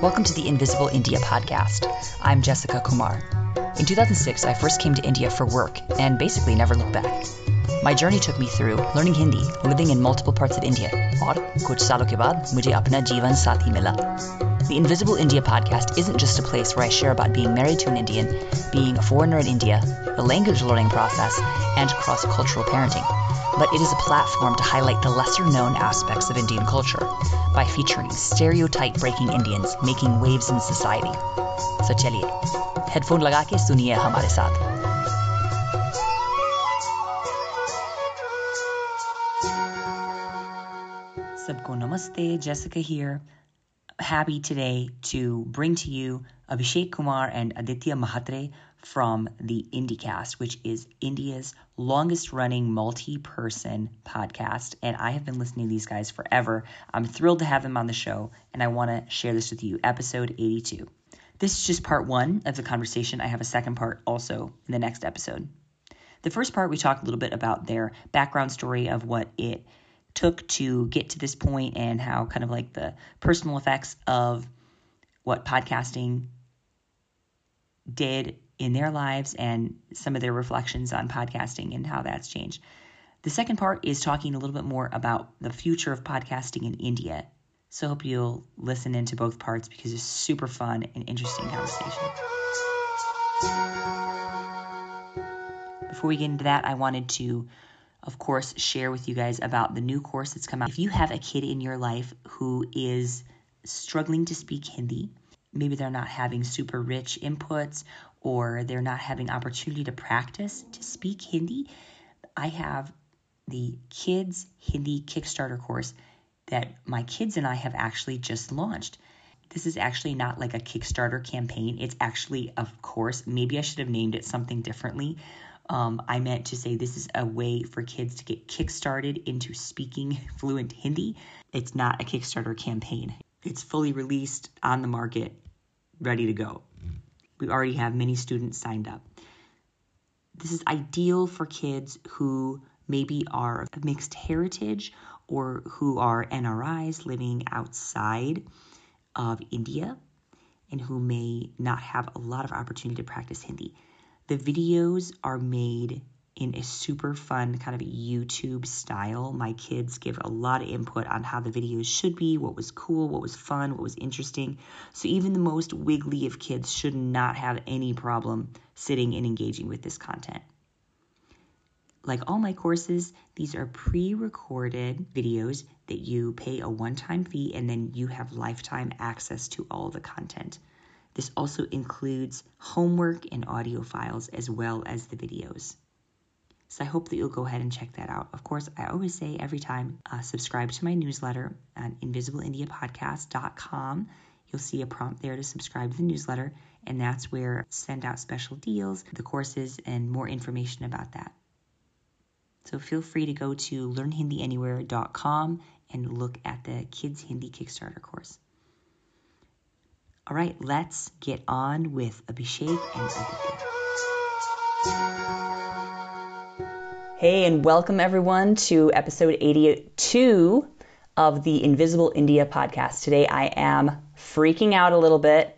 Welcome to the Invisible India podcast. I'm Jessica Kumar. In 2006, I first came to India for work and basically never looked back. My journey took me through learning Hindi, living in multiple parts of India, और कुछ सालों के बाद मुझे अपना जीवन साथी मिला. The Invisible India podcast isn't just a place where I share about being married to an Indian, being a foreigner in India, the language learning process, and cross-cultural parenting but it is a platform to highlight the lesser known aspects of Indian culture by featuring stereotype breaking Indians making waves in society. So चलिए headphone लगा के सुनिए हमारे साथ Namaste, Jessica here. Happy today to bring to you Abhishek Kumar and Aditya Mhatre from the Indicast, which is India's longest running multi person podcast. And I have been listening to these guys forever. I'm thrilled to have them on the show, and I want to share this with you. Episode 82. This is just part one of the conversation. I have a second part also in the next episode. The first part, we talked a little bit about their background story of what it took to get to this point and how kind of like the personal effects of what podcasting did in their lives and some of their reflections on podcasting and how that's changed. The second part is talking a little bit more about the future of podcasting in India. So I hope you'll listen into both parts because it's super fun and interesting conversation. Before we get into that, I wanted to, of course, share with you guys about the new course that's come out. If you have a kid in your life who is struggling to speak Hindi, maybe they're not having super rich inputs or they're not having opportunity to practice to speak Hindi, I have the Kids Hindi Kickstarter course that my kids and I have actually just launched. This is actually not like a Kickstarter campaign. It's actually a course. Maybe I should have named it something differently. Um, I meant to say this is a way for kids to get kickstarted into speaking fluent Hindi. It's not a Kickstarter campaign. It's fully released on the market, ready to go. We already have many students signed up. This is ideal for kids who maybe are of mixed heritage or who are NRIs living outside of India and who may not have a lot of opportunity to practice Hindi. The videos are made in a super fun kind of YouTube style. My kids give a lot of input on how the videos should be, what was cool, what was fun, what was interesting. So even the most wiggly of kids should not have any problem sitting and engaging with this content. Like all my courses, these are pre recorded videos that you pay a one time fee and then you have lifetime access to all the content. This also includes homework and audio files as well as the videos. So I hope that you'll go ahead and check that out. Of course, I always say every time, uh, subscribe to my newsletter at invisibleindiapodcast.com. You'll see a prompt there to subscribe to the newsletter, and that's where I send out special deals, the courses, and more information about that. So feel free to go to learnhindianywhere.com and look at the Kids Hindi Kickstarter course. All right, let's get on with Abhishek and Aditya. Hey, and welcome everyone to episode 82 of the Invisible India podcast. Today I am freaking out a little bit,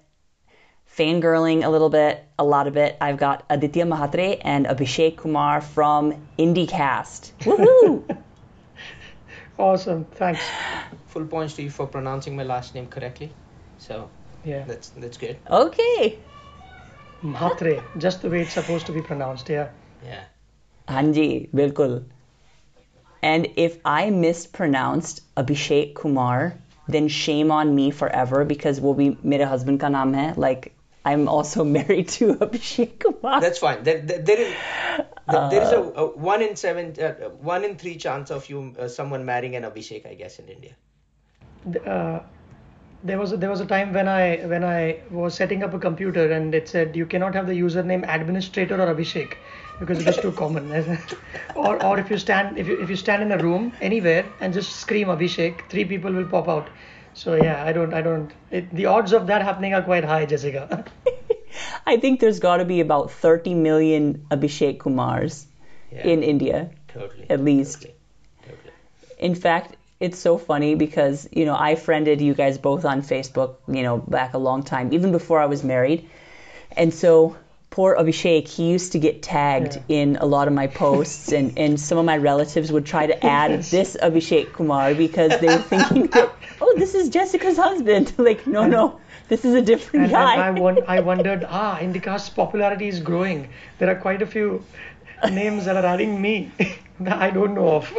fangirling a little bit, a lot of it. I've got Aditya Mhatre and Abhishek Kumar from Indicast. Woohoo! awesome, thanks. Full points to you for pronouncing my last name correctly. So yeah, that's that's good. Okay. Mahatre, just the way it's supposed to be pronounced. Yeah. Yeah. हाँ जी बिल्कुल and if I mispronounced Abhishek Kumar then shame on me forever because वो भी मेरे husband का नाम है like I'm also married to Abhishek Kumar. That's fine. There, there, there is there is a, a, one in seven, uh, one in three chance of you uh, someone marrying an Abhishek, I guess, in India. Uh, there was a, there was a time when I when I was setting up a computer and it said you cannot have the username administrator or Abhishek because it was too common. or or if you stand if you if you stand in a room anywhere and just scream Abhishek, three people will pop out. So yeah, I don't I don't. It, the odds of that happening are quite high, Jessica. I think there's got to be about 30 million Abhishek Kumars Yeah. in India. Totally. at least. Totally. Totally. In fact, it's so funny because, you know, I friended you guys both on Facebook, you know, back a long time, even before I was married. And so poor Abhishek, he used to get tagged Yeah. in a lot of my posts, and, and some of my relatives would try to add this Abhishek Kumar because they were thinking that, oh, this is Jessica's husband. like, no, no, this is a different And, guy. and I, won- I wondered, ah, IndyCar's popularity is growing. There are quite a few names that are adding me that I don't know of.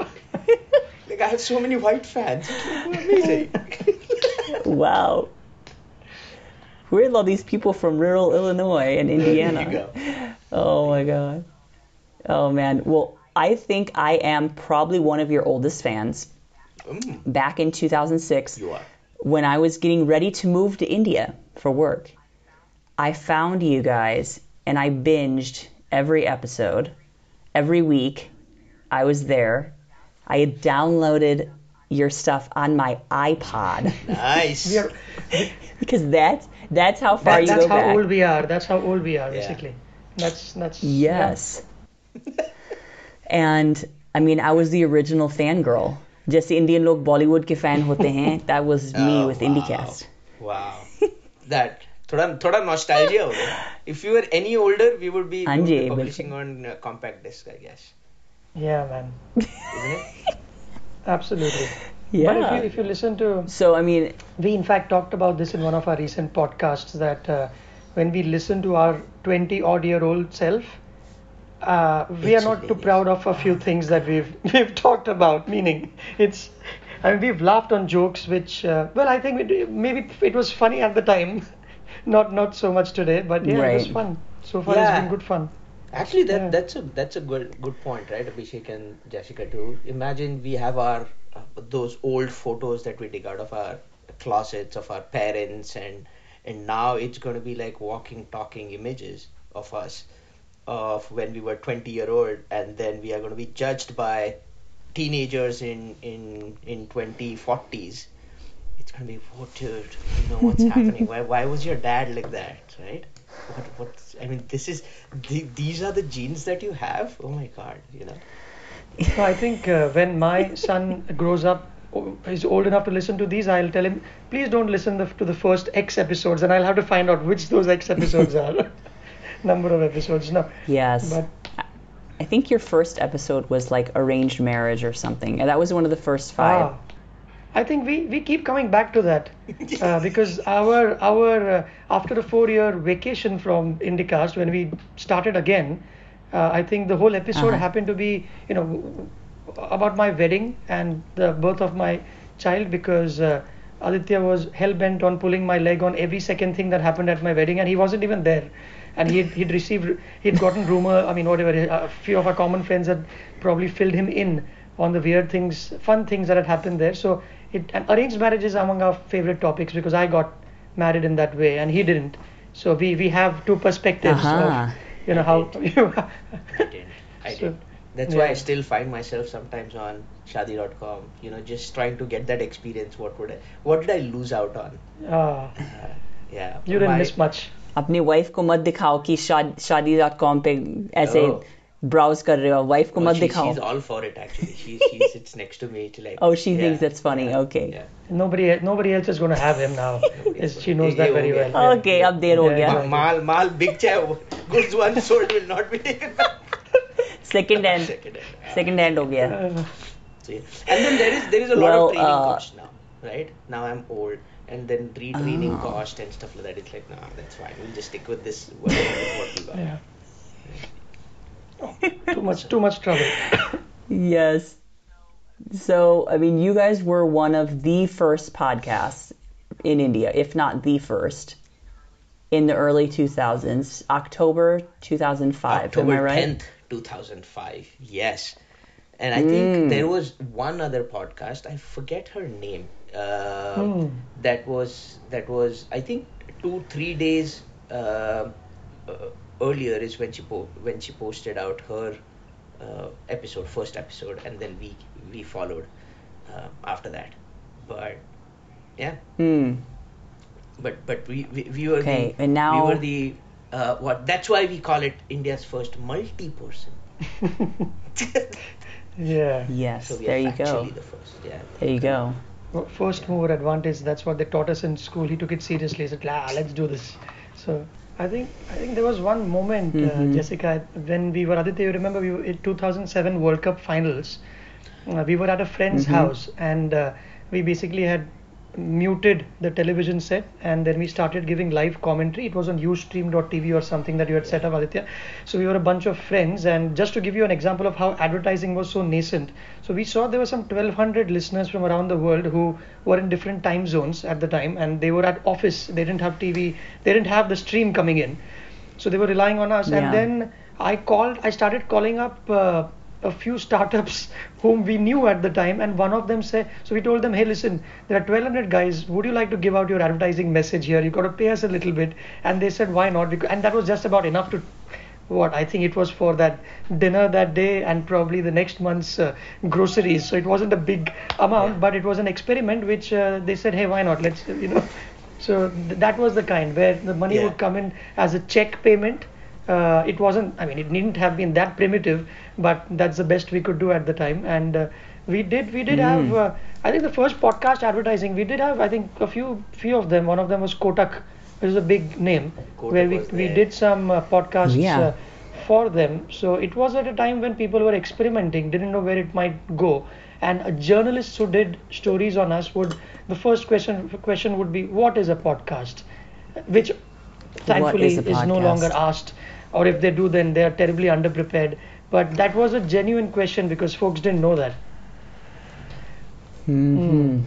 I have so many white fans. Amazing. wow. Where are all these people from rural Illinois and Indiana? There you go. Oh my god. Oh man. Well, I think I am probably one of your oldest fans. Mm, Back in 2006, you are. when I was getting ready to move to India for work, I found you guys and I binged every episode. Every week, I was there. I had downloaded your stuff on my iPod Nice. We are, because that's that's how far that, you that's go how back. old we are. That's how old we are, Yeah. basically. That's that's Yes. and I mean, I was the original fangirl. जैसे Indian लोग बॉलीवुड के fan होते हैं that was me Oh, with wow. IndyCast. Wow. that थोड़ा थोड़ा nostalgia हो गया. If you were any older, we would be, हाँ we would जी, be बिल्कुल. Yeah, man. Isn't it? Absolutely. Yeah. But if you, if you listen to so I mean, We, in fact, talked about this in one of our recent podcasts that uh, when we listen to our 20 odd year old self, uh, we are not too proud of a few things that we've we've talked about. Meaning, it's I mean, we've laughed on jokes which, uh, well, I think it, maybe it was funny at the time, not not so much today. But yeah, it was fun. So far, it's been good fun. Actually, that Yeah. that's a that's a good good point, right, Abhishek and Jessica too. Imagine we have our uh, those old photos that we dig out of our closets of our parents, and and now it's going to be like walking, talking images of us of when we were 20 year old, and then we are going to be judged by teenagers in in in 2040s. It's going to be what dude, you know what's happening? Why why was your dad like that, right? What what? I mean, this is the, these are the genes that you have. Oh my god, you know. So I think uh, when my son grows up, o- is old enough to listen to these, I'll tell him, please don't listen the, to the first X episodes, and I'll have to find out which those X episodes are. Number of episodes. No, yes. but I think your first episode was like arranged marriage or something. And that was one of the first five. ah, I think we, we keep coming back to that uh, because our our uh, after a four year vacation from Indicast when we started again, uh, I think the whole episode Uh-huh. happened to be you know about my wedding and the birth of my child because uh, Aditya was hell bent on pulling my leg on every second thing that happened at my wedding and he wasn't even there. And he'd, he'd received, he'd gotten rumor, I mean, whatever, a few of our common friends had probably filled him in on the weird things, fun things that had happened there. So, it arranged marriage is among our favorite topics because I got married in that way and he didn't. So we we have two perspectives uh-huh. of you know I how did. you. I did. I so, did. That's yeah. why I still find myself sometimes on shaadi.com, you know, just trying to get that experience. What would I, what did I lose out on? Ah. Uh, yeah. You didn't my, miss much. अपनी wife को मत दिखाओ कि शादी dot com पे ऐसे oh. Browse कर रहे हो वाइफ को Oh, मत she, दिखाओ she's all for it actually. She she sits next to me to like. Oh, she yeah, thinks that's funny. yeah, Okay. Yeah. Nobody, nobody else is going to have him now. Is- she knows ये that हो very गया। well. Okay अब देर हो Yeah, गया yeah. Ma- Mal mal big chair. Goods once sold will not be taken back. Second hand Second hand. Second hand हो गया Uh, So, yeah. And then there is there is a lot Well, of training uh, cost now, right? Now I'm old, and then retraining Ah. cost and stuff like that. It's like, nah, that's fine. We'll just stick with this. Whatever, what we got. yeah. too much, too much trouble. Yes. So, I mean, you guys were one of the first podcasts in India, if not the first, in the early 2000s, October 2005. October am I right? 10th, 2005. Yes. And I think Mm. there was one other podcast. I forget her name. Uh, Hmm. That was that was I think two three days uh, uh, earlier is when she po- when she posted out her uh, episode first episode and then we we followed uh, after that. But yeah, Hmm. but but we we, we were Okay, the and now- we were the uh, what that's why we call it India's first multi-person Yeah. Yes, so we there are you go. the first. Yeah. There you go. Well, First mover advantage. That's what they taught us in school. He took it seriously. He said, "Ah, let's do this." So I think I think there was one moment, uh, Mhm. Jessica, when we were Aditya. You remember we were in 2007 World Cup finals. Uh, we were at a friend's Mhm. house, and uh, we basically had muted the television set, and then we started giving live commentary. It was on Ustream.tv or something that you had set up, Aditya. So we were a bunch of friends, and just to give you an example of how advertising was so nascent, so we saw there were some 1,200 listeners from around the world who were in different time zones at the time, and they were at office. They didn't have TV. They didn't have the stream coming in, so they were relying on us. Yeah. And then I called. I started calling up. Uh, a few startups whom we knew at the time and one of them said so we told them hey listen there are 1200 guys. Would you like to give out your advertising message here? You've got to pay us a little bit. And they said why not? And that was just about enough to what i think it was for that dinner that day and probably the next month's uh, groceries. So it wasn't a big amount but it was an experiment which uh, they said hey why not? Let's you know. So th- that was the kind where the money Yeah. would come in as a check payment uh, it wasn't i mean it needn't have been that primitive but that's the best we could do at the time. And uh, we did we did have uh, i think the first podcast advertising we did have i think a few few of them. One of them was kotak which is a big name Kotak where we, we did some uh, podcasts Yeah. uh, for them. So it was at a time when people were experimenting didn't know where it might go. And uh, journalists who did stories on us would the first question question would be what is a podcast? Which thankfully is is, no longer asked or if they do then they are terribly underprepared. But that was a genuine question because folks didn't know that. Hmm.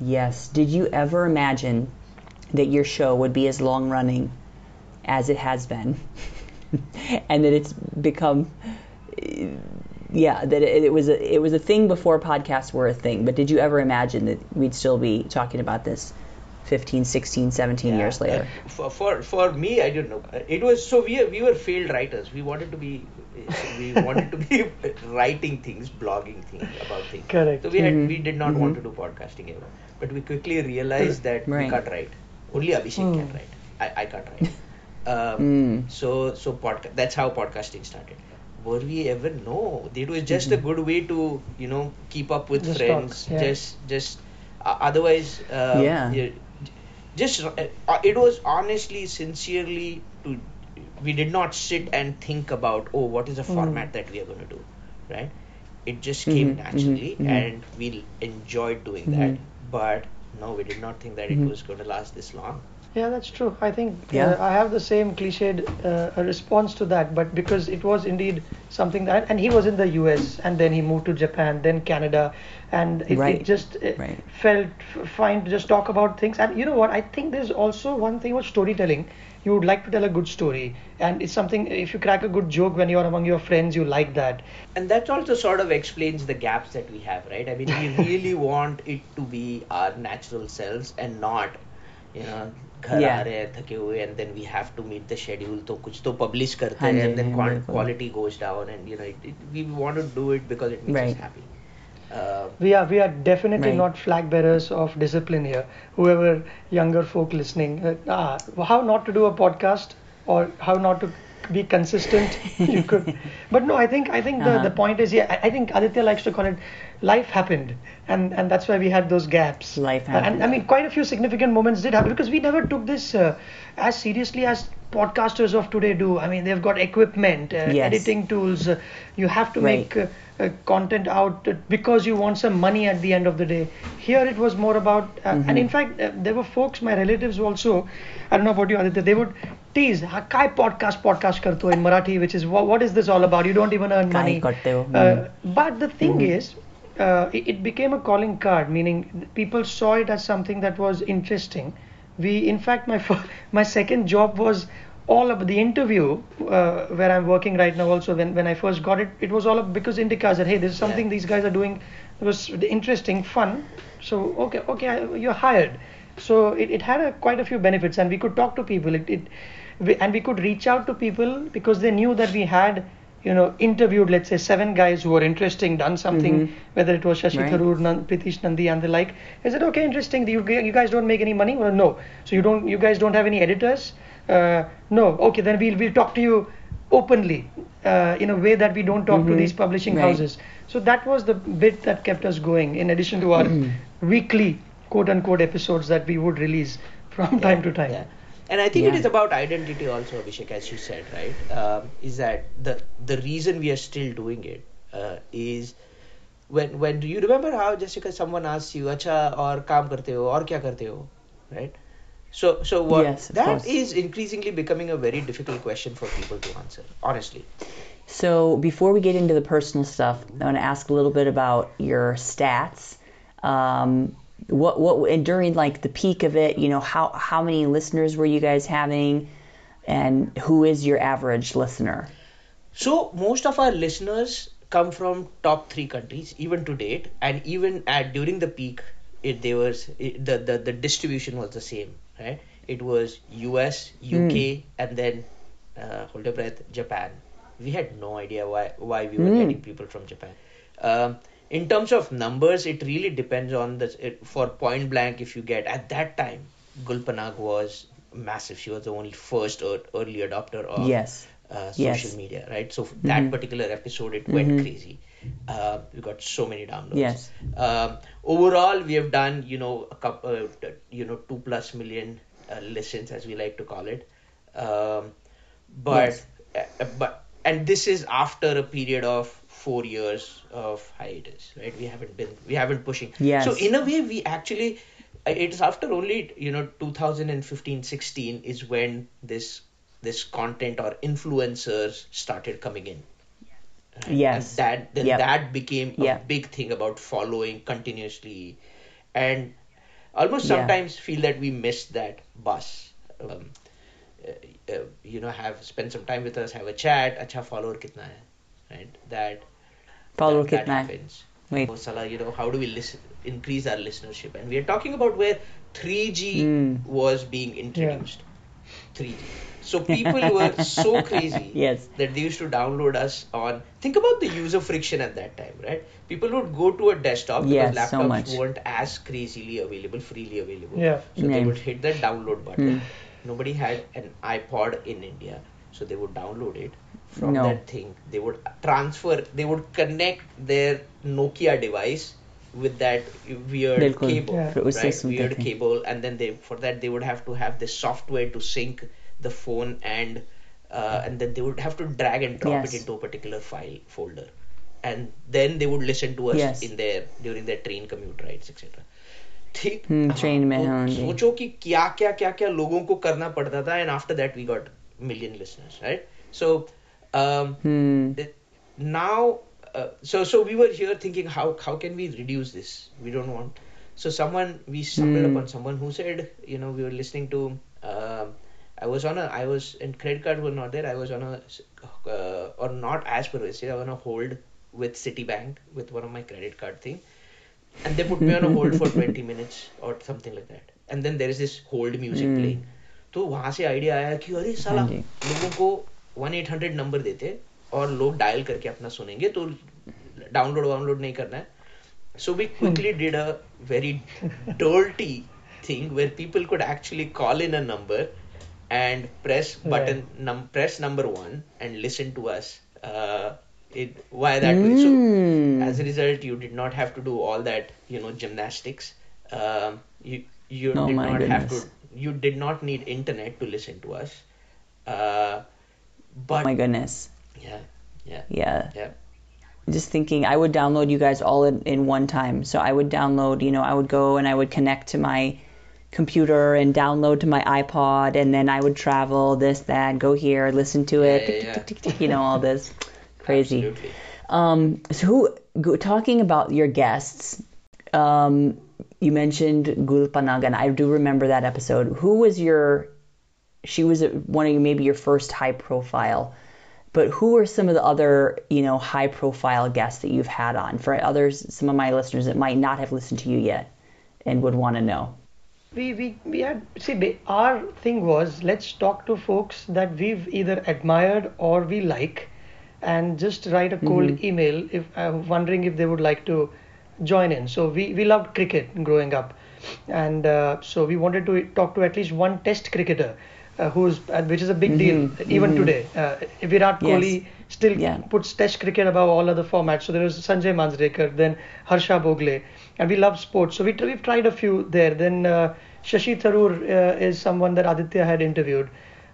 Yes. Did you ever imagine that your show would be as long running as it has been, and that it's become, yeah, that it, it was a it was a thing before podcasts were a thing. But did you ever imagine that we'd still be talking about this 15, 16, 17 Yeah, years later? uh, for, for for me, I didn't know. Uh, It was so we we were failed writers. We wanted to be we wanted to be writing things, blogging things about things. Correct. So we had Mhm. we did not want Mhm. to do podcasting ever, but we quickly realized that Right. we can't write. Only Abhishek can Mm. write. I, I can't write. Um, Mm. So so podca- that's how podcasting started. Were we ever? No. It was just a good way to you know keep up with Just talk, friends. yeah. Just just uh, otherwise. Uh, Yeah. Just uh, uh, it was honestly sincerely to we did not sit and think about oh what is the Mm. format that we are going to do right? It just came Mhm, naturally mhm, mhm. and we enjoyed doing that. But no we did not think that it was going to last this long Yeah, that's true. I think Yeah. uh, I have the same cliched uh, response to that, but because it was indeed something that, and he was in the US, and then he moved to Japan, then Canada, and it, Right. it just uh, Right. felt fine to just talk about things. And you know what? I think there's also one thing with storytelling. You would like to tell a good story, and it's something. If you crack a good joke when you're among your friends, you like that. and that also sort of explains the gaps that we have right i mean we really want it to be our natural selves and not you know घर Yeah. आ रहे हैं थके हुए and then we have to meet the schedule तो कुछ तो publish करते हाँ हैं जी, and then हाँ, quan- बिल्कुल। quality goes down and you know it, it, we want to do it because it makes Right. us happy uh, We are we are definitely Right. not flag bearers of discipline here. Whoever younger folk listening, uh, ah, how not to do a podcast or how not to be consistent. you could, but no, I think I think the, Uh-huh. the point is yeah. I, I think Aditya likes to call it life happened, and and that's why we had those gaps. Life Uh, and. I mean, quite a few significant moments did happen because we never took this uh, as seriously as podcasters of today do. I mean, they've got equipment, uh, Yes. editing tools. Uh, you have to Right. make uh, uh, content out uh, because you want some money at the end of the day. Here it was more about, uh, Mm-hmm. and in fact, uh, there were folks, my relatives also. I don't know about you, Aditya. They would tease, "Ha, "Kai podcast podcast karto in Marathi," which is what, what is this all about? You don't even earn money. Uh, but the thing is, uh, it, it became a calling card, meaning people saw it as something that was interesting. We, in fact, my fir- my second job was all about the interview uh, where I'm working right now. Also, when when I first got it, it was all up because Indica said, "Hey, this is something Yeah. these guys are doing. It was interesting, fun. So okay, okay, you're hired." So it, it had a, quite a few benefits, and we could talk to people. It, it we, and we could reach out to people because they knew that we had you know interviewed let's say seven guys who were interesting done something Mhm. whether it was shashi Right. tharoor pritish nandi and the like i said okay interesting you, you guys don't make any money well, no so you don't you guys don't have any editors uh, no okay then we'll we'll talk to you openly uh, in a way that we don't talk to these publishing Mm-hmm. Right. houses. So that was the bit that kept us going, in addition to our Mm-hmm. weekly quote unquote episodes that we would release from time to time. Yeah and i think yeah. it is about identity also abhishek as you said right? Um, is that the the reason we are still doing it uh, is when when do you remember how jessica someone asks you acha or kaam karte ho? Or kya karte ho? Right? So so what yes, that course. is increasingly becoming a very difficult question for people to answer honestly. So before we get into the personal stuff i want to ask a little bit about your stats. Um, what what and during like the peak of it, you know, how how many listeners were you guys having, and who is your average listener? So most of our listeners come from top three countries, even to date, and even at during the peak, it there was it, the, the the distribution was the same, right? It was U.S., UK, and then uh, hold your breath, Japan. We had no idea why why we were Hmm. getting people from Japan. Um, in terms of numbers, it really depends on the it, for point blank. If you get at that time, Gul Panag was massive. She was the only first or early adopter of Yes. uh, social Yes. Mm-hmm. media, right? So for that particular episode, it went crazy. Uh, we got so many downloads. Yes. Um, overall, we have done, you know, a couple, uh, you know, two plus million uh, listens, as we like to call it. Um, but, Yes. uh, but, and this is after a period of four years of hiatus, right? We haven't been, we haven't pushing. Yes. So in a way, we actually, it's after only, you know, 2015, 16 is when this this content or influencers started coming in. Right? Yes. And that then Yep. that became a Yeah. big thing about following continuously, and almost Yeah. sometimes feel that we missed that bus. Um, uh, uh, you know, have spend some time with us, have a chat. Acha follower kitna hai, right? That Follow that, that kitna hai? happens. Wait. Oh, Salah, you know, how do we listen, increase our listenership? And we are talking about where 3G Mm. was being introduced. 3G. So people were so crazy Yes. that they used to download us on. Think about the user friction at that time, right? People would go to a desktop because Yes, so laptops much. weren't as crazily available, freely available. Yeah. So they would hit the download button. Hmm. Nobody had an iPod in India, so they would download it from No. that thing. They would transfer. They would connect their Nokia device with that weird बिल्कुल। cable, Yeah. फिर उससे right? सुनते Weird थे। cable, and then they for that they would have to have this software to sync the phone and uh, and then they would have to drag and drop Yes. it into a particular file folder, and then they would listen to us Yes. in their during their train commute rides, etc. ठीक हम्म, हाँ, train में, तो हाँ जी। सोचो कि क्या क्या क्या क्या लोगों को करना पड़ता था and after that we got million listeners right so um, Hmm. it- now uh, so so we were here thinking how how can we reduce this we don't want so someone we stumbled Hmm. upon someone who said you know we were listening to um I was on a I was and credit card were not there I was on a uh, or not as pervasive I was on a hold with Citibank with one of my credit card thing and they put me on a hold for 20 minutes or something like that and then there is this hold music Hmm. playing तो वहां से idea आया कि अरे साला हाँ जी। लोगों को 1-800 नंबर देते और लोग डायल करके अपना सुनेंगे तो डाउनलोड वाउनलोड नहीं करना है so we quickly did a very dirty thing where people could actually call in a number and press button num press number one and listen to us uh, it via that way so Mm. as a result you did not have to do all that you know gymnastics um, you you Oh did not have to you did not need internet to listen to us uh, but My goodness. yeah yeah Yeah. yeah just thinking I would download you guys all in, in one time. So I would download, you know, I would go and I would connect to my computer and download to my iPod and then I would travel this, that, go here, listen to it, Yeah, yeah, tick, tick, tick, you know, all this. Crazy. Um, so who, go, talking about your guests, um, you mentioned Gulpanagan. I do remember that episode. Who was your, she was one of your, maybe your first high profile, but who are some of the other, you know, high profile guests that you've had on? For others, some of my listeners that might not have listened to you yet and would want to know? we we we had see our thing was let's talk to folks that we've either admired or we like and just write a cold email if uh, wondering if they would like to join in. So we we loved cricket growing up and uh, so we wanted to talk to at least one test cricketer uh, who's uh, which is a big deal even today. Uh, Virat Mm-hmm. Yes. Kohli still Yeah. puts Test cricket above all other formats. So there was Sanjay Manjrekar, then Harsha Bhogle, and we love sports. So we we've tried a few there. Then uh, Shashi Tharoor uh, is someone that Aditya had interviewed.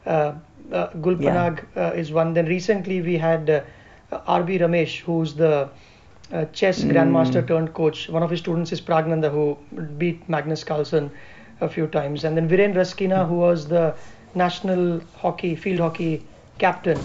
Uh, uh, Gul Panag uh, is one. Then recently we had uh, R.B. Ramesh, who's the uh, chess grandmaster turned coach. One of his students is Pragnanda, who beat Magnus Carlsen a few times. And then Viren Rasquinha, who was the national hockey, field hockey captain,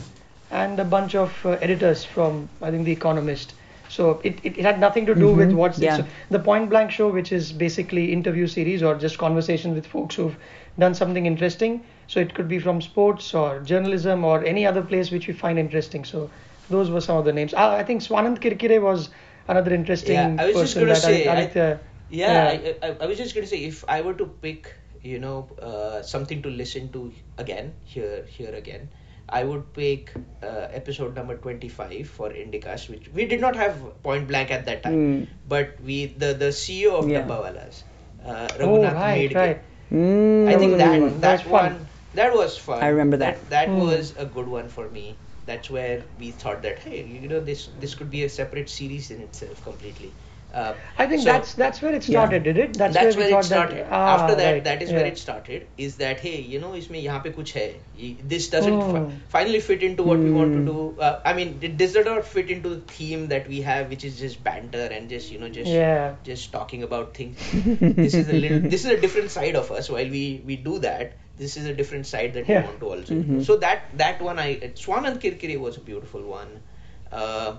and a bunch of uh, editors from, I think, The Economist. So it, it, it had nothing to do with what's yeah. so the Point Blank Show, which is basically interview series or just conversation with folks who've done something interesting. So it could be from sports or journalism or any other place which we find interesting. So those were some of the names. Ah, I think Swanand Kirkire was another interesting Yeah, I was just person gonna that say, I- Aditya. Yeah, I, I, I was just going to say if I were to pick, you know, uh, something to listen to again, here, here again, I would pick uh, episode number 25 for Indicast, which we did not have point blank at that time, but we the the CEO of Yeah. Dabbawalas, uh, oh, Raghunath right, Medge. right. Mm, I think That that one. that That was fun. one that was fun. I remember that. That, Hmm. was a good one for me. That's where we thought that hey, you know, this this could be a separate series in itself completely. Uh, I think so- that's that's where it started, did it? That's, that's where, where we it thought started. That, ah, After that, right, that is yeah. where it started. Is that hey, you know, इसमें यहाँ पे कुछ है. Y- This doesn't fi- Hmm. finally fit into what we want to do. Uh, I mean, it does not fit into the theme that we have, which is just banter and just you know just Yeah. just talking about things. this is a little. This is a different side of us. While we we do that, this is a different side that Yeah. we want to also. do. So that that one, I Swan and Kirkire was a beautiful one. Uh,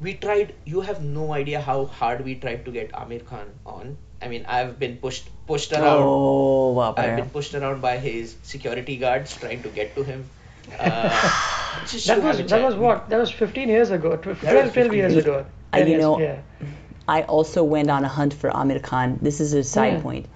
we tried. You have no idea how hard we tried to get Amir Khan on. I mean, I've been pushed pushed around. Oh, wow. I've been pushed around by his security guards trying to get to him. Uh, just That to was have a that chat. was what? That was 15 years ago. tw- 12, 12 15 years years ago. Uh, 10 you years, know, yeah. I also went on a hunt for Amir Khan. This is a side Hmm. point.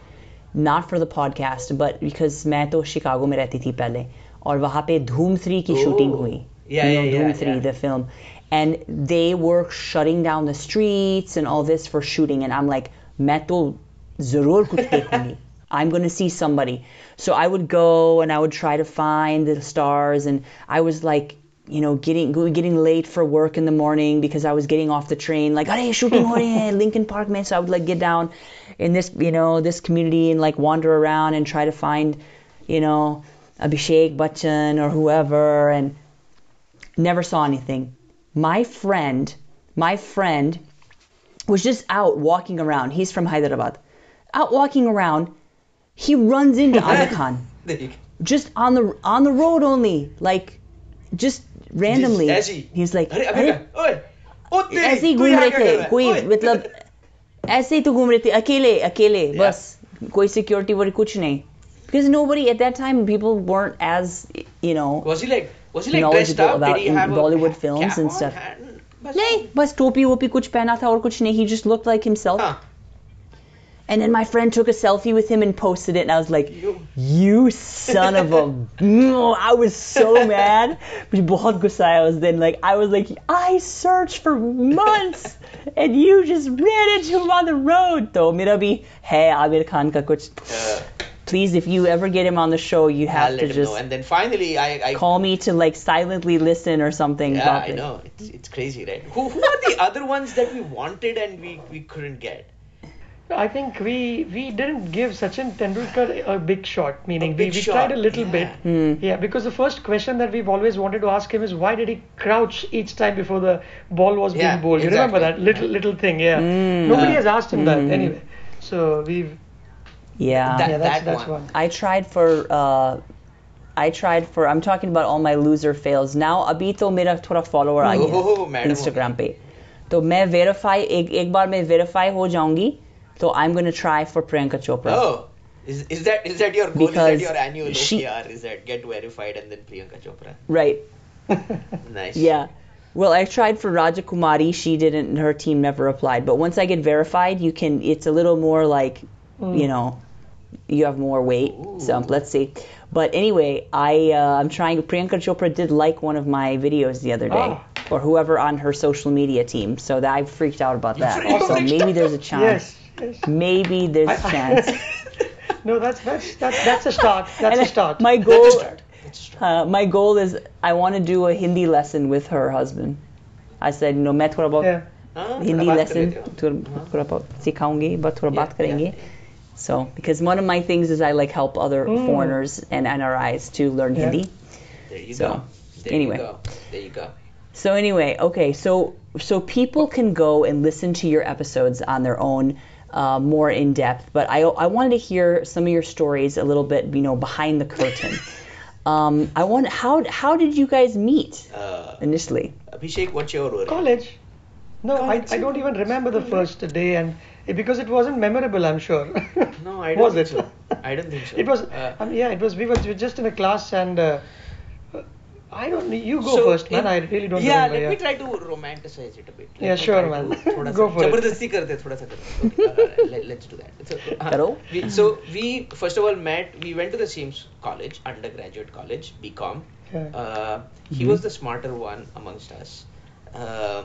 Not for the podcast, but because मैं तो Chicago में रहती थी पहले और वहाँ पे धूम 3 की Oh. शूटिंग हुई. Yeah, you know, yeah, Dhoom yeah, 3, yeah. the film. and they were shutting down the streets and all this for shooting and i'm like metal i'm going to see somebody so i would go and i would try to find the stars and i was like you know, getting getting late for work in the morning because I was getting off the train. Like, are you shooting Lincoln Park, man. So I would like get down in this, you know, this community and like wander around and try to find, you know, Abhishek Bachchan or whoever, and never saw anything My friend, my friend was just out walking around. He's from Hyderabad. Out walking around, he runs into Amir Khan. There you go. Just on the on the road only, like just randomly. Just ऐसे ही. He's like, अरे "अरे, अबे ओए ओ तेरी ऐसे ही तू घूम यहाँ रहे क्या थे कर रहा है? कोई ओए, मतलब ऐसे ही तो घूम रहे थे अकेले अकेले बस कोई सिक्योरिटी वरी कुछ नहीं because nobody at that time people weren't as you know was he like was he like dressed knowledgeable up about did he have Bollywood a films cap and on? stuff. And- बस- नहीं बस टोपी वोपी कुछ पहना था और कुछ नहीं he just looked like himself हाँ, and then my friend took a selfie with him and posted it and I was like you you son of a I was so mad मुझे बहुत गुस्सा आया उस दिन like I was like I searched for months and you just ran into him on the road तो मेरा भी है आमिर खान का कुछ uh, please if you ever get him on the show you I'll have to him just know and then finally I, I call me to like silently listen or something yeah about I it. know it's, it's crazy right who, who are the other ones that we wanted and we, we couldn't get I think we we didn't give Sachin Tendulkar a big shot, meaning we, big we shot, tried a little yeah. bit. Hmm. Yeah, because the first question that we've always wanted to ask him is why did he crouch each time before the ball was Yeah, being bowled? You remember that little little thing? Yeah. Hmm. Nobody has asked him that anyway. So we've yeah That- yeah that's that that's one. one. I tried for uh, I tried for I'm talking about all my loser fails now अभी तो मेरा थोड़ा follower आ गया ओह, madam हो Instagram पे तो मैं verify एक एक बार मैं verify हो जाऊंगी तो I'm gonna try for Priyanka Chopra oh is, is that is that your goal is Because that your annual she- OKR is that get verified and then Priyanka Chopra right nice yeah well I tried for Raja Kumari she didn't her team never applied but once I get verified you can it's a little more like you know you have more weight so Ooh. let's see but anyway I uh, I'm trying Priyanka Chopra did like one of my videos the other day Ah. or whoever on her social media team so that I freaked out about that freaked so out. maybe there's a chance Yes. yes. maybe there's a chance No, that's that's that's that's a start. That's And a start. My That's goal, a start. That's a start. uh, my goal is I want to do a Hindi lesson with her husband. I said, you know, मैं थोड़ा बहुत yeah. हाँ, Hindi थोड़ा बात कर lesson लेते हो। थोड़ा थोड़ा बहुत सिखाऊंगी but थोड़ा Yeah, बात करेंगे yeah, so because one of my things is I like help other Mm. foreigners and NRIs to learn Yeah. Hindi There you So, go. There anyway. you go. There you go. so anyway okay so so people can go and listen to your episodes on their own uh, more in depth but I, I wanted to hear some of your stories a little bit you know behind the curtain um, I want how how did you guys meet Uh, initially Abhishek, what's your origin? College. No, I, College. I don't even remember the first day, and it, because it wasn't memorable, I'm sure. No, I don't was think it? so. I don't think so. It was. Uh, um, yeah, it was. We were we were just in a class, and uh, uh, I don't. You go so first, man. in- I really don't yeah, remember. let yeah. me try to romanticize it a bit. Let Yeah, me sure, try man. to थोड़ा Go सा for it. जबरदस्ती करते हैं, थोड़ा सा करते हैं. Okay, uh, let, let's do that. So, uh, करो. we, so we first of all met. We went to the same s- college, undergraduate college, BCom. Yeah. Uh, he was the smarter one amongst us. Uh,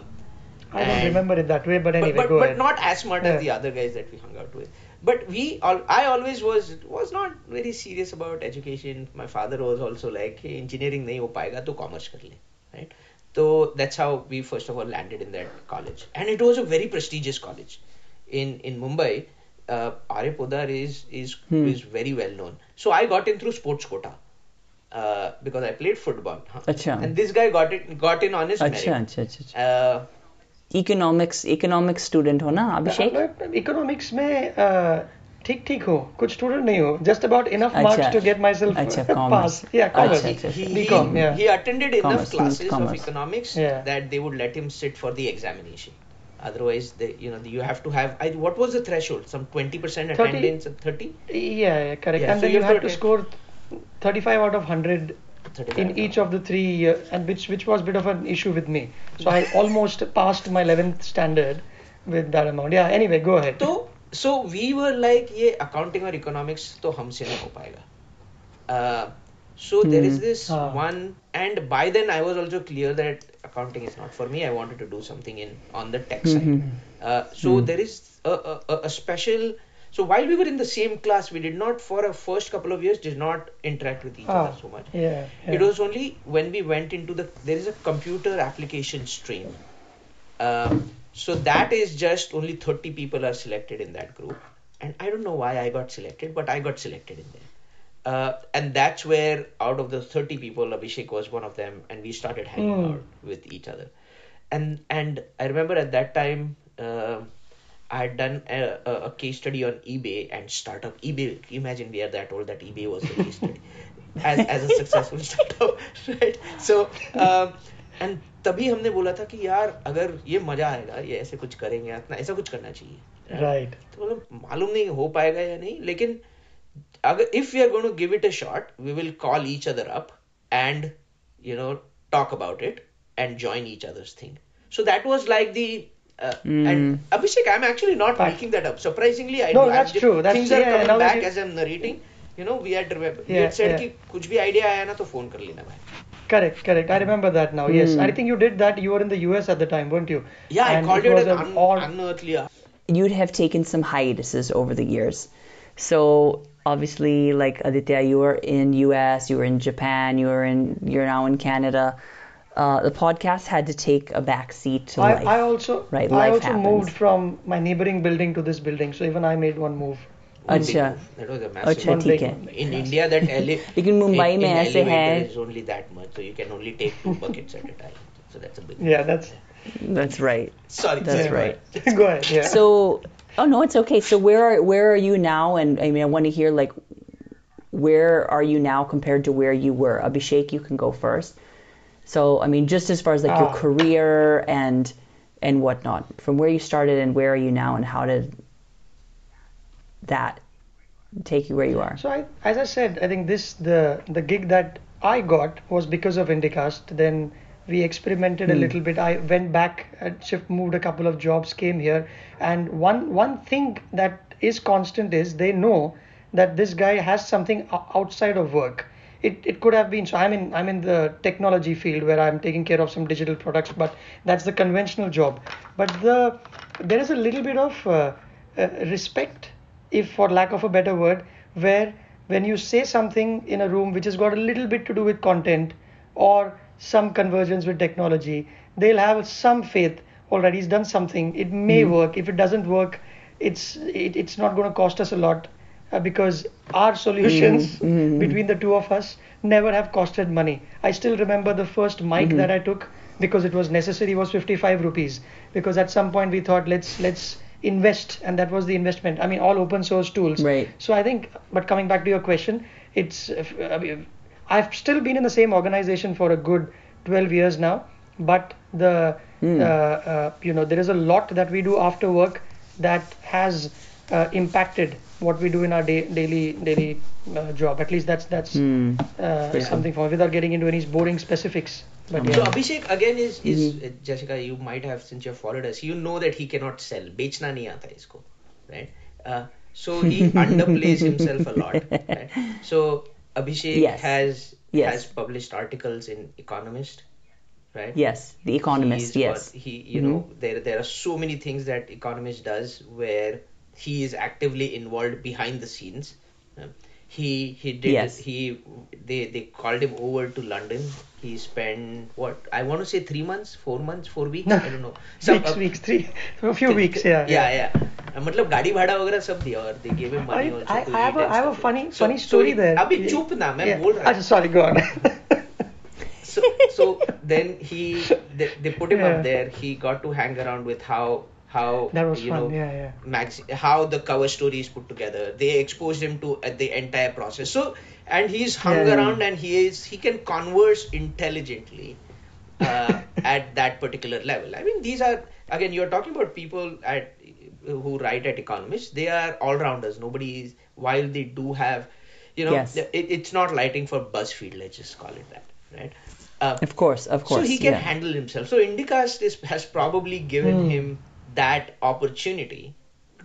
I don't remember it that way, but anyway, but, but, but not as smart yeah. as the other guys that we hung out with. But we, all, I always was was not very serious about education. My father was also like, hey, engineering nahi ho paega, to commerce kar le, right? So that's how we first of all landed in that college, and it was a very prestigious college in in Mumbai. Uh, R.A. Podar is is hmm. is very well known. So I got in through sports quota. Uh, because I played football, huh? and this guy got it got in on his achha, merit. Achha, achha, achha. Uh, economics economics student हो ना अभिषेक economics में uh, ठीक ठीक हो कुछ student नहीं हो just about enough अच्छा। Marks to get my self अच्छा, पास commerce. या कॉमर्स अच्छा, अच्छा, he, he, BCom, he, yeah. he attended enough Commerce, means classes of commerce. economics Yeah. that they would let him sit for the examination. Otherwise, they, you know, you have to have. I, what was the threshold? Some twenty percent 30. attendance and thirty. Yeah, yeah, correct. Yeah, and so then you you have had to to score 35 out of 100 in each of the three, uh, and which which was a bit of an issue with me. So I almost passed my 11th standard with that amount. Yeah. Anyway, go ahead. So so we were like, ये accounting और economics तो हमसे नहीं हो पाएगा. Uh, so there is Hmm. this Ah. one, and by then I was also clear that accounting is not for me. I wanted to do something in on the tech side. Mhm. Uh, so Hmm. there is a, a, a- a special. so while we were in the same class, we did not for a first couple of years did not interact with each Ah, other so much. Yeah. yeah. It was only when we went into the there is a computer application stream. Um, so that is just only 30 people are selected in that group, and I don't know why I got selected, but I got selected in there. Uh, and that's where out of the 30 people, Abhishek was one of them, and we started hanging Hmm. out with each other. And and I remember at that time. Uh, I had done a, a, a case study on eBay and startup. eBay, imagine we are that old that eBay was the case study as, as a successful startup, right? So, um, and तभी हमने बोला था कि यार अगर ये मजा आएगा ये ऐसे कुछ करेंगे अपना ऐसा कुछ करना चाहिए Right. तो मतलब मालूम नहीं हो पाएगा या नहीं लेकिन अगर if we are going to give it a shot we will call each other up and you know talk about it and join each other's thing so that was like the uh, and Abhishek I'm actually not Fact. making that up surprisingly I No, do that's I'm just- true. That's- things are yeah, coming now that back you- as I'm narrating you know we had we Yeah, had said yeah. कि कुछ भी idea आया ना तो phone कर लेना भाई Correct. Correct. I remember that now. Yes. Hmm. I think you did that. You were in the US at the time, weren't you? yeah I And called it, was an an un- odd- unearthly you'd have taken some hiatuses over the years. So obviously, like Aditya, you were in U.S., you were in Japan, you were in, you're now in Canada. Uh, the podcast had to take a back seat to I, life. I also Right, I life also happens. moved from my neighboring building to this building. So even I made one move. one big अच्छा move. that was a massive अच्छा One ठीक big है one. in India that ele- लेकिन Mumbai in, में in ऐसे elevator है is only that much so you can only take two buckets at a time so that's a big Yeah, that's that's right. sorry That's sorry. right. go ahead. Yeah. So oh no, it's okay. So where are where are you now? And I mean, I want to hear like where are you now compared to where you were? Abhishek, you can go first. So I mean, just as far as like your Ah. career and and whatnot, from where you started and where are you now, and how did that take you where you are? So I, as I said, I think this the the gig that I got was because of Indicast. Then we experimented a little bit. I went back, at shift moved a couple of jobs, came here, and one one thing that is constant is they know that this guy has something outside of work. It, it could have been so I'm in I'm in the technology field where I'm taking care of some digital products, but that's the conventional job. But the there is a little bit of uh, uh, respect if for lack of a better word where when you say something in a room which has got a little bit to do with content or some convergence with technology, they'll have some faith. Already, he's done something. It may work. If it doesn't work, it's it, it's not going to cost us a lot because our solutions between the two of us never have costed money. I still remember the first mic that I took because it was necessary was 55 rupees because at some point we thought let's let's invest and that was the investment. I mean all open source tools. Right. So I think, but coming back to your question, it's uh, I mean, I've still been in the same organization for a good 12 years now, but the uh, uh, you know there is a lot that we do after work that has uh, impacted what we do in our day, daily daily uh, job. At least that's that's uh, something for without getting into any boring specifics. But So yeah. Abhishek again is is uh, Jessica. You might have since you have followed us. You know that he cannot sell. बेचना नहीं आता इसको, right? Uh, so he underplays himself a lot. Right? So Abhishek Yes. has Yes. has published articles in Economist, right? Yes, The Economist. He's yes. got- he, you know, there there are so many things that Economist does where he is actively involved behind the scenes. Um, he he did Yes. he they they called him over to London. He spent what I want to say three months, four months, four weeks. No. I don't know. Some- weeks, uh, weeks, three, a few weeks, yeah. yeah, yeah. Uh, मतलब गाड़ी भाड़ा वगैरह सब दिया और they gave him money I, also I, to I have eat a, and I have a stuff. funny So- funny so story he- there. अभी चुप ना मैं Yeah. बोल रहा अच्छा, sorry, go on. so so then he they, they put him Yeah. up there he got to hang around with how how That was you fun, know yeah, yeah. Max, how the cover story is put together they exposed him to uh, the entire process so and he's hung Yeah. around and he is he can converse intelligently uh, at that particular level i mean these are again you're talking about people at who write at economists they are all rounders nobody is while they do have you know Yes. it, it's not lighting for buzzfeed let's just call it that right uh, Of course, of course. so he can yeah. handle himself. So Indicast is, has probably given Hmm. him that opportunity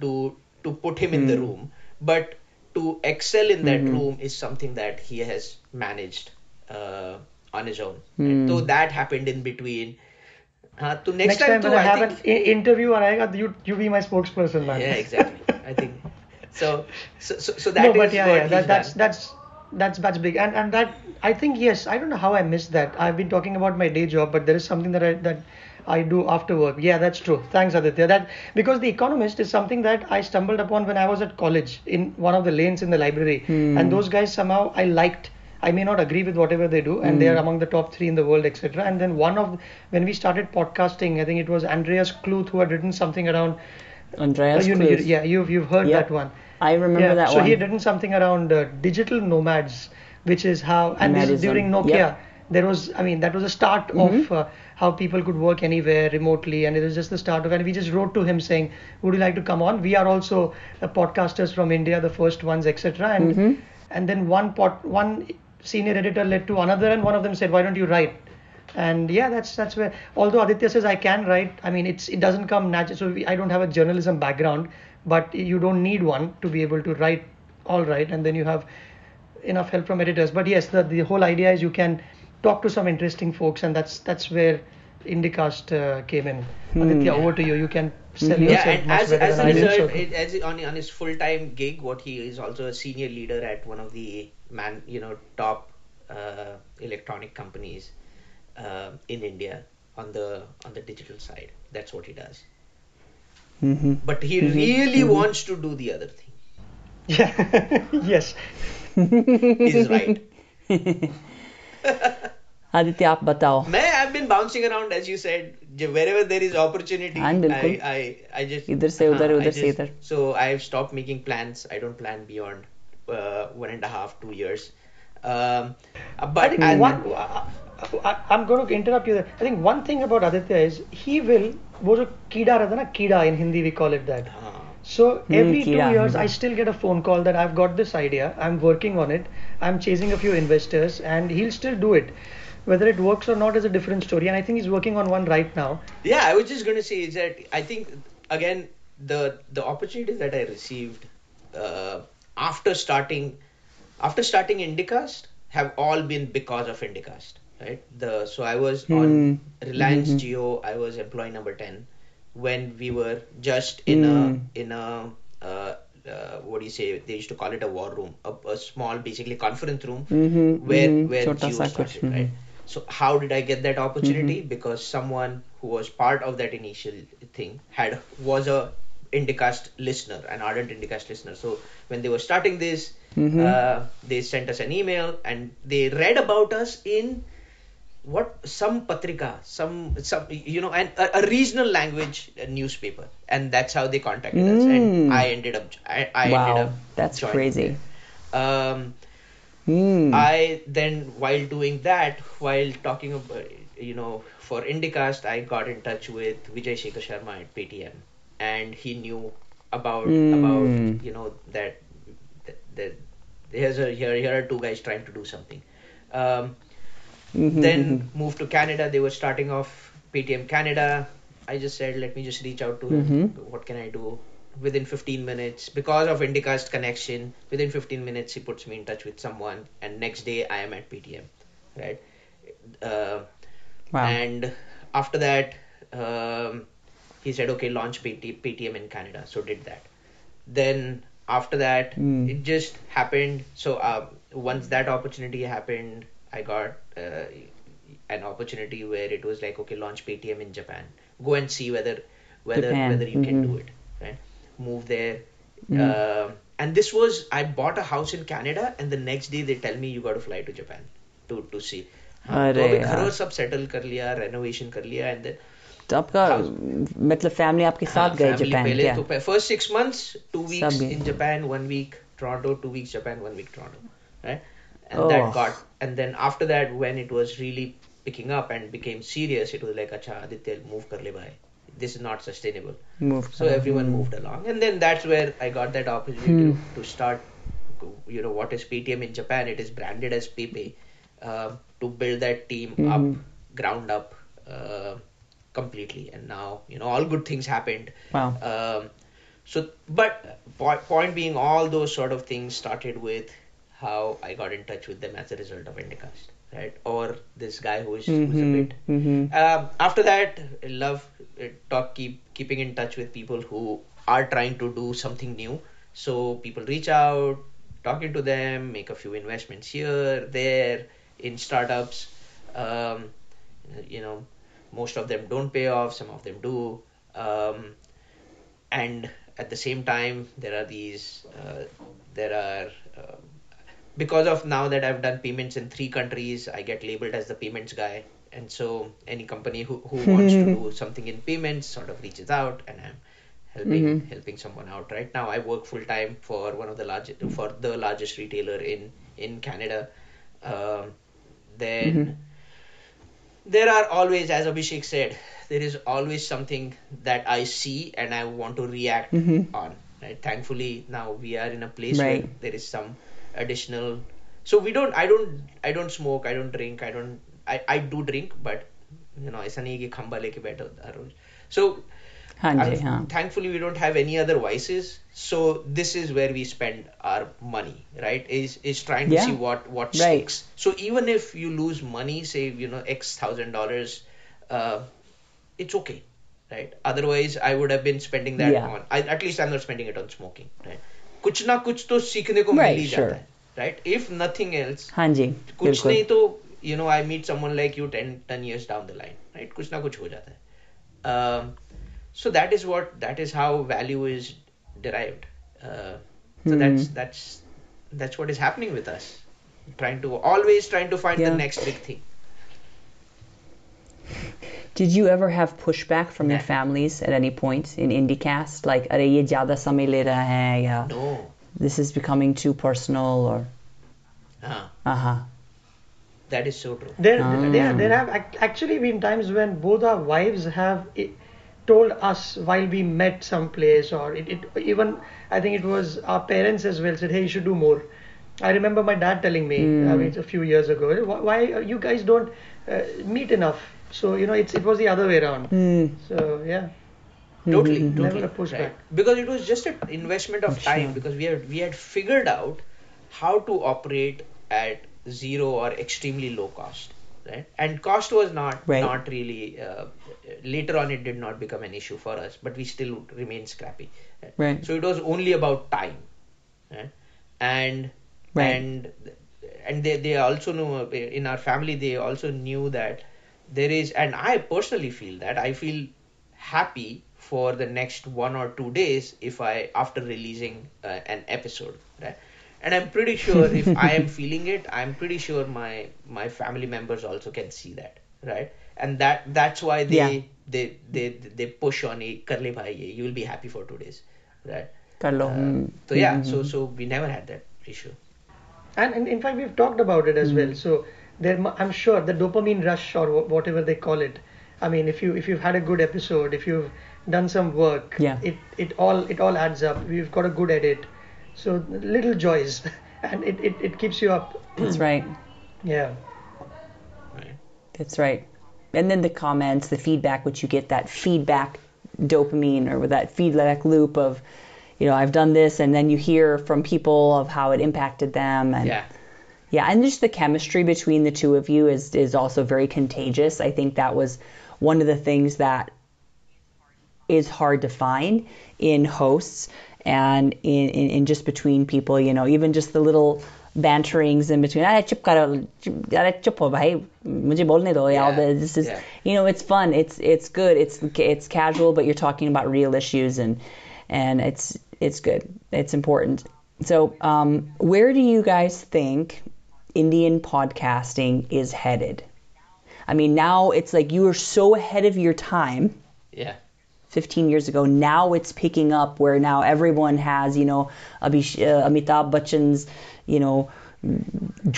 to to put him in the Hmm. room, but to excel in that Mm-hmm. room is something that he has managed uh, on his own. Right? So that happened in between. Uh, so next, Next time too, when I, I have think, an interview or I you you be my spokesperson, man. yeah, exactly. I think so. So so, so that no, is but yeah, what yeah, that, that's that's that's that's big, and and that I think yes, I don't know how I missed that. I've been talking about my day job, but there is something that I that I do after work. Yeah, that's true. Thanks, Aditya. That because the Economist is something that I stumbled upon when I was at college in one of the lanes in the library, and those guys somehow I liked. I may not agree with whatever they do, and they are among the top three in the world, etc. And then one of when we started podcasting, I think it was Andreas Kluth who had written something around. Andreas uh, you, Kluth. yeah, you've you've heard Yep. that one. I remember yeah, that so one. So he had written something around uh, digital nomads, which is how, and this is during Nokia. Yep. There was, I mean, that was the start of uh, how people could work anywhere remotely, and it was just the start of. And we just wrote to him saying, "Would you like to come on? We are also uh, podcasters from India, the first ones, etc." And and then one pot, one senior editor led to another, and one of them said, "Why don't you write?" and yeah that's that's where although aditya says i can write i mean it's it doesn't come natural so we, i don't have a journalism background but you don't need one to be able to write all right and then you have enough help from editors but yes the, the whole idea is you can talk to some interesting folks and that's that's where indicast uh, came in. Aditya over to you. You can sell yeah, yourself and much as, better as a than I will, result, so- it, as on, on his full time gig, what he is also a senior leader at one of the man, you know, top uh, electronic companies uh, in India on the on the digital side. That's what he does. hmm But he really wants to do the other thing. yeah yes. He's right. Aditya आप बताओ मैं I've been bouncing around as you said j- wherever there is opportunity हाँ, बिल्कुल। I, I I just इधर से उधर, हाँ, उधर से इधर। so I've stopped making plans I don't plan beyond uh, one and a half two years um, but and- one, I, I'm going to interrupt you there. I think one thing about Aditya is he will, वो जो कीड़ा रहता है ना कीड़ा in Hindi we call it that. हाँ, So every two years हाँ. I still get a phone call that I've got this idea, I'm working on it, I'm chasing a few investors, and he'll still do it. Whether it works or not is a different story, and I think he's working on one right now. Yeah, I was just going to say is that I think again the the opportunity that I received uh, after starting after starting Indicast have all been because of Indicast, right? The so I was on hmm. Reliance mm-hmm. Jio, I was employee number ten when we were just in mm. a hmm. in a uh, uh, what do you say? They used to call it a war room, a, a small, basically conference room, mm-hmm, where mm-hmm. where Jio started, mm-hmm. right? Hmm. So how did I get that opportunity? Because someone who was part of that initial thing had was a Indicast listener, an ardent Indicast listener. So when they were starting this, Mhm. uh, they sent us an email and they read about us in what some patrika, some some you know, and a, a regional language newspaper, and that's how they contacted us, Mm. and I ended up I, I ended Wow, up that's joining crazy. Um, Mm. I then, while doing that, while talking about, you know, for Indicast, I got in touch with Vijay Shekhar Sharma at Paytm, and he knew about Mm. about you know that that, that here's a here here are two guys trying to do something. Um, Mhm, then mhm. moved to Canada. They were starting off Paytm Canada. I just said, let me just reach out to him. Mhm. What can I do? Within 15 minutes, because of Indicast connection, within 15 minutes he puts me in touch with someone, and next day I am at PTM, right? Uh, Wow. And after that, um, he said, okay, launch PT, Paytm in Canada. So did that. Then after that, Mm. it just happened. So uh, once that opportunity happened, I got uh, an opportunity where it was like, okay, launch PTM in Japan. Go and see whether whether Japan, whether you can mhm. do it. Right? Move there. Mm. Um, and this was I bought a house in Canada, and the next day they tell me you got to fly to Japan to to see. हाँ, तो अरे अभी यार। घर सब settle कर लिया renovation कर लिया एंड देन तो आपका House- मतलब फैमिली आपके साथ गए जापान हाँ, पहले क्या तो first six months two weeks सब in Japan one week Toronto two weeks Japan one week Toronto right and Oh. that got and then after that when it was really picking up and became serious it was like acha aditya move kar le bhai this is not sustainable. Moved so along. everyone hmm. moved along. And then that's where i got that opportunity hmm. to, to start you know what is ptm in japan? It is branded as PayPay uh, to build that team hmm. up ground up uh, completely. And now you know all good things happened. Wow. Um, so but point, point being all those sort of things started with how i got in touch with them as a result of Indicast right or this guy who is who's a bit mhm. um, after that, love uh, talk keep keeping in touch with people who are trying to do something new. So people reach out, talking to them, make a few investments here, there in startups. Um, you know, most of them don't pay off, some of them do. Um, and at the same time, there are these, uh, there are. Because of now that I've done payments in three countries, I get labeled as the payments guy. And so any company who, who wants to do something in payments sort of reaches out and I'm helping Mhm. helping someone out. Right now I work full time for one of the largest for the largest retailer in in Canada. Um, then Mhm. there are always, as Abhishek said, there is always something that I see and I want to react Mhm. on. Right? Thankfully, now we are in a place Right. where there is some additional. So we don't. I don't. I don't smoke. I don't drink. I don't. I, I do drink, but you know, ऐसा नहीं है कि खंबा लेके बैठो हर रोज. So हाँ जी and हाँ thankfully we don't have any other vices so this is where we spend our money right is is trying to Yeah. see what what Right. sticks so even if you lose money say you know x thousand dollars uh it's okay right otherwise i would have been spending that Yeah. on I, at least i'm not spending it on smoking right कुछ ना कुछ तो सीखने को मिल ही जाता है right if nothing else हाँ जी कुछ नहीं तो you know I meet someone like you 10 10 years down the line right कुछ ना कुछ हो जाता है। So that is what that is how value is derived so that's that's that's what is happening with us trying to always trying to find the next big thing Did you ever have pushback from your families at any point in Indicast? Like, are ye jada hai? No. This is becoming too personal or? Uh-huh. uh-huh. That is so true. There, there, ah. there have actually been times when both our wives have told us while we met someplace, or it, it even I think it was our parents as well said, "Hey, you should do more." I remember my dad telling me, mm. I hmm. mean, a few years ago, why, why you guys don't uh, meet enough? So you know, it's it was the other way around. Hmm. So yeah, totally, Mhm. totally Never a pushback. right? because it was just an investment of time Sure. because we had we had figured out how to operate at zero or extremely low cost right? And cost was not Right. not really. Uh, later on, it did not become an issue for us, but we still remained scrappy. Right. So it was only about time, right? and Right. and and they they also know uh, in our family they also knew that there is, and I personally feel that I feel happy for the next one or two days if I after releasing uh, an episode, right? And I'm pretty sure if I am feeling it, I'm pretty sure my my family members also can see that, right? And that that's why they Yeah. they, they they push on a Karle bhai, you will be happy for two days, right? Carlo. Uh, mm. so yeah, so so we never had that issue. And, and in fact, we've talked about it as well. So there, I'm sure the dopamine rush or whatever they call it. I mean, if you if you've had a good episode, if you've done some work, Yeah. it it all it all adds up. We've got a good edit, so little joys, and it, it, it keeps you up. That's right. Yeah. That's right. And then the comments, the feedback, which you get that feedback dopamine or with that feedback loop of, you know, I've done this, and then you hear from people of how it impacted them, and Yeah. Yeah, and just the chemistry between the two of you is is also very contagious. I think that was one of the things that is hard to find in hosts and in, in, in just between people, you know, even just the little banterings in between. Ah, chip chip. Ah, yeah, this is, yeah. you know, it's fun. It's it's good. It's it's casual, but you're talking about real issues and and it's it's good. It's important. So, um, where do you guys think Indian podcasting is headed? I mean, now it's like you are so ahead of your time. Yeah. 15 years ago. Now it's picking up where now everyone has, you know, Abish, uh, Amitabh Bachchan's, you know,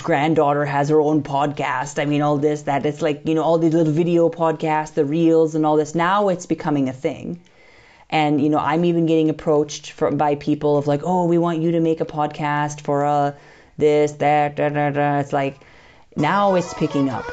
granddaughter has her own podcast. I mean, all this, that. It's like, you know, all these little video podcasts, the reels and all this. Now it's becoming a thing. And, you know, I'm even getting approached from, by people of like, oh, we want you to make a podcast for uh, this, that, da, da, da. It's like, now it's picking up.